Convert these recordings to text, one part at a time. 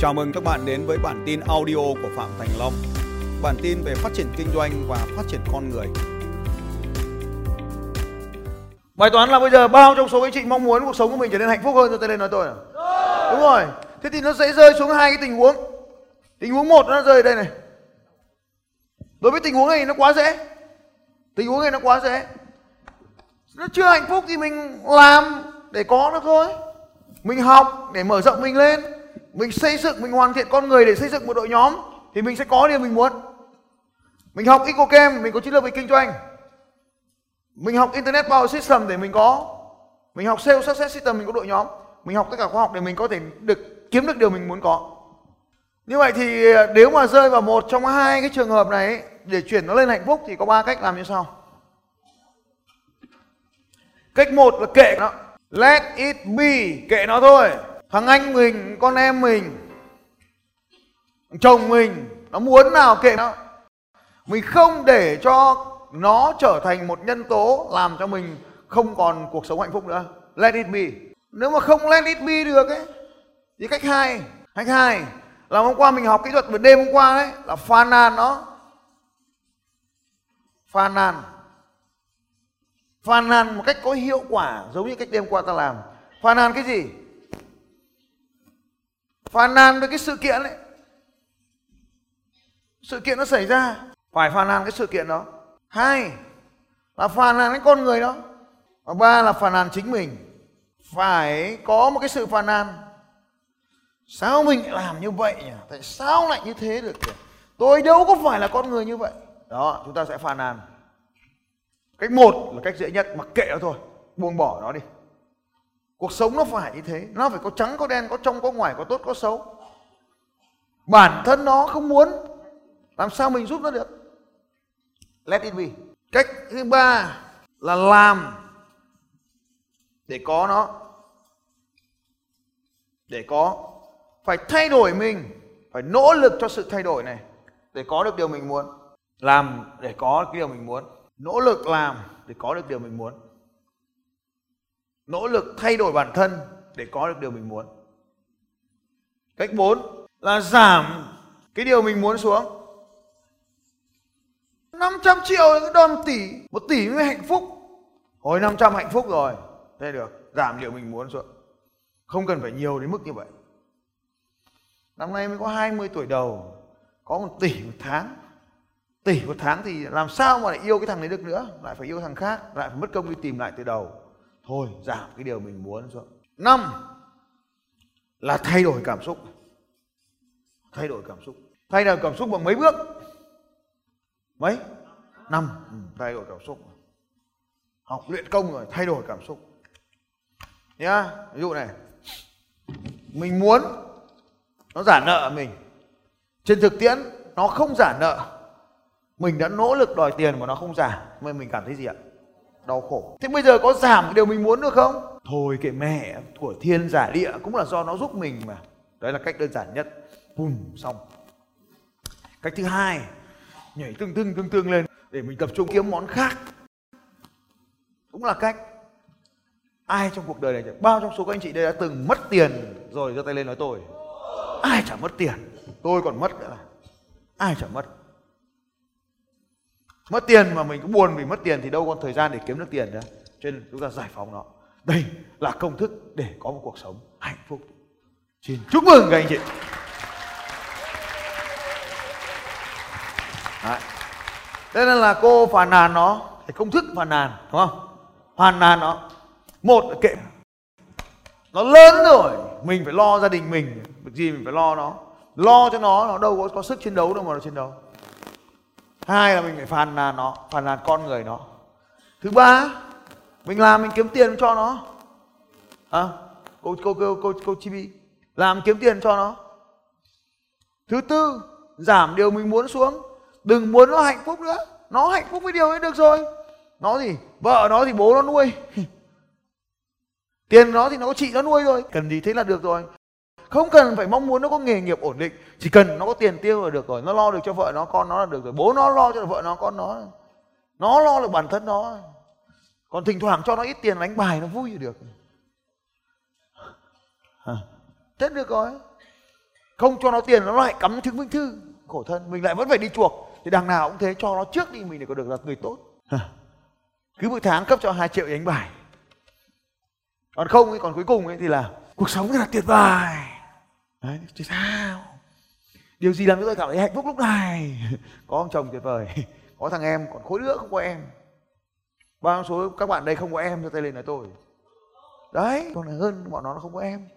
Chào mừng các bạn đến với bản tin audio của Phạm Thành Long. Bản tin về phát triển kinh doanh và phát triển con người. Bài toán là bây giờ bao trong số anh chị mong muốn cuộc sống của mình trở nên hạnh phúc hơn cho tôi lên nói tôi à? Đúng rồi. Thế thì nó sẽ rơi xuống hai cái tình huống. Tình huống một nó rơi đây này. Đối với tình huống này nó quá dễ. Tình huống này nó quá dễ. Nó chưa hạnh phúc thì mình làm để có nó thôi. Mình học để mở rộng mình lên. Mình xây dựng, mình hoàn thiện con người để xây dựng một đội nhóm thì mình sẽ có điều mình muốn. Mình học Ecocam, mình có chiến lược về kinh doanh. Mình học Internet Power System để mình có. Mình học Sales Success System mình có đội nhóm. Mình học tất cả khoa học để mình có thể được kiếm được điều mình muốn có. Như vậy thì ờ, nếu mà rơi vào một trong hai cái trường hợp này để chuyển nó lên hạnh phúc thì có ba cách làm như sau. Cách một là kệ nó. Let it be, kệ nó thôi. Thằng anh mình, con em mình, chồng mình, nó muốn nào kệ nó. Mình không để cho nó trở thành một nhân tố làm cho mình không còn cuộc sống hạnh phúc nữa. Let it be. Nếu mà không let it be được ấy, thì cách hai, cách hai là hôm qua mình học kỹ thuật về đêm hôm qua đấy là phàn nàn nó phàn nàn phàn nàn một cách có hiệu quả giống như cách đêm qua ta làm phàn nàn cái gì phàn nàn về cái sự kiện ấy. Sự kiện nó xảy ra, phải phàn nàn cái sự kiện đó. Hai là phàn nàn cái con người đó. Và ba là phàn nàn chính mình. Phải có một cái sự phàn nàn. Sao mình lại làm như vậy nhỉ? Tại sao lại như thế được nhỉ? tôi đâu có phải là con người như vậy. Đó, chúng ta sẽ phàn nàn. Cách một là cách dễ nhất, mặc kệ nó thôi. Buông bỏ nó đi cuộc sống nó phải như thế. Nó phải có trắng, có đen, có trong, có ngoài, có tốt, có xấu. Bản thân nó không muốn, làm sao mình giúp nó được? Let it be. Cách thứ ba là làm để có nó, để có. Phải thay đổi mình, phải nỗ lực cho sự thay đổi này để có được điều mình muốn. Làm để có cái điều mình muốn. Nỗ lực làm để có được điều mình muốn nỗ lực thay đổi bản thân để có được điều mình muốn. Cách 4 là giảm cái điều mình muốn xuống. 500 triệu cái đòn tỷ một tỷ mới hạnh phúc. Hồi 500 hạnh phúc rồi, thế được, giảm điều mình muốn xuống. Không cần phải nhiều đến mức như vậy. Năm nay mới có 20 tuổi đầu, có một tỷ một tháng. Tỷ một tháng thì làm sao mà lại yêu cái thằng đấy được nữa? Lại phải yêu thằng khác, lại phải mất công đi tìm lại từ đầu thôi giảm cái điều mình muốn xuống. Năm là thay đổi cảm xúc. Thay đổi cảm xúc. Thay đổi cảm xúc bằng mấy bước? Mấy? Năm. Ừ, thay đổi cảm xúc. Học luyện công rồi thay đổi cảm xúc. Nhá ví dụ này. Mình muốn nó giả nợ mình. Trên thực tiễn nó không giả nợ. Mình đã nỗ lực đòi tiền mà nó không giả. Nên mình cảm thấy gì ạ? Đau khổ. Thế bây giờ có giảm điều mình muốn được không? Thôi kệ mẹ của thiên giả địa cũng là do nó giúp mình mà. Đấy là cách đơn giản nhất. Bùm, xong. Cách thứ hai, nhảy tương tương tương tương lên để mình tập trung kiếm món khác. Cũng là cách. Ai trong cuộc đời này bao trong số các anh chị đây đã từng mất tiền rồi giơ tay lên nói tôi? Ai chả mất tiền? Tôi còn mất nữa là ai chả mất? Mất tiền mà mình cũng buồn vì mất tiền thì đâu còn thời gian để kiếm được tiền nữa. Cho nên chúng ta giải phóng nó. Đây là công thức để có một cuộc sống hạnh phúc. Xin chúc mừng các anh chị. Đấy. thế nên là cô phàn nàn nó thì công thức phàn nàn, đúng không? Phàn nàn nó. Một là kệ. Nó lớn rồi, mình phải lo gia đình mình. Việc gì mình phải lo nó. Lo cho nó nó đâu có có sức chiến đấu đâu mà nó chiến đấu hai là mình phải phàn nàn nó phàn nàn con người nó. Thứ ba mình làm mình kiếm tiền cho nó. À, cô cô cô cô cô chibi làm kiếm tiền cho nó. Thứ tư giảm điều mình muốn xuống. Đừng muốn nó hạnh phúc nữa. Nó hạnh phúc với điều ấy được rồi. Nó gì vợ nó thì bố nó nuôi. Tiền nó thì nó có chị nó nuôi rồi cần gì thế là được rồi không cần phải mong muốn nó có nghề nghiệp ổn định. Chỉ cần nó có tiền tiêu là được rồi. Nó lo được cho vợ nó con nó là được rồi. Bố nó lo cho vợ nó con nó. Nó lo được bản thân nó. Còn thỉnh thoảng cho nó ít tiền đánh bài nó vui thì được. À, thế được rồi. Không cho nó tiền nó lại cắm chứng minh thư khổ thân. Mình lại vẫn phải đi chuộc. Thì đằng nào cũng thế cho nó trước đi mình để có được là người tốt. Cứ mỗi tháng cấp cho 2 triệu đánh bài. Còn không ấy, còn cuối cùng ấy thì là cuộc sống rất là tuyệt vời đấy thì sao? Điều gì làm cho tôi cảm thấy hạnh phúc lúc này? Có ông chồng tuyệt vời, có thằng em, còn khối nữa không có em. Bao số các bạn đây không có em, cho tay lên là tôi. Đấy, còn hơn bọn nó nó không có em.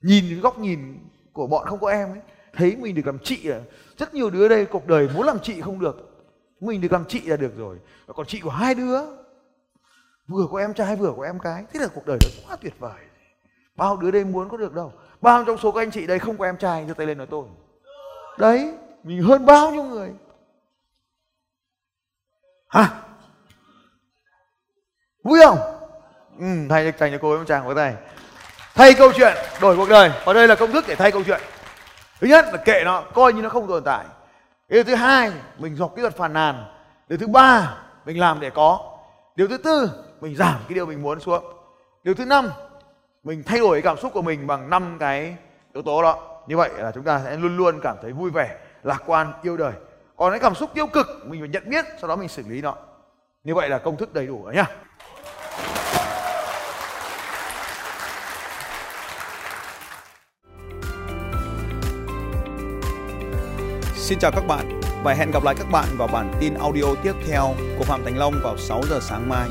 Nhìn góc nhìn của bọn không có em ấy, thấy mình được làm chị là rất nhiều đứa đây cuộc đời muốn làm chị không được. Mình được làm chị là được rồi. Còn chị của hai đứa, vừa có em trai, vừa có em cái thế là cuộc đời nó quá tuyệt vời bao đứa đây muốn có được đâu. Bao trong số các anh chị đây không có em trai cho tay lên nói tôi. Đấy mình hơn bao nhiêu người? Hả? Vui không? Ừ, thay dành cho cô em chàng với tay. Thay câu chuyện đổi cuộc đời. Và đây là công thức để thay câu chuyện. Thứ nhất là kệ nó coi như nó không tồn tại. Điều thứ hai mình dọc kỹ thuật phàn nàn. Điều thứ ba mình làm để có. Điều thứ tư mình giảm cái điều mình muốn xuống. Điều thứ năm mình thay đổi cảm xúc của mình bằng năm cái yếu tố đó. Như vậy là chúng ta sẽ luôn luôn cảm thấy vui vẻ, lạc quan, yêu đời. Còn cái cảm xúc tiêu cực, mình phải nhận biết, sau đó mình xử lý nó. Như vậy là công thức đầy đủ rồi nhá. Xin chào các bạn và hẹn gặp lại các bạn vào bản tin audio tiếp theo của Phạm Thành Long vào 6 giờ sáng mai.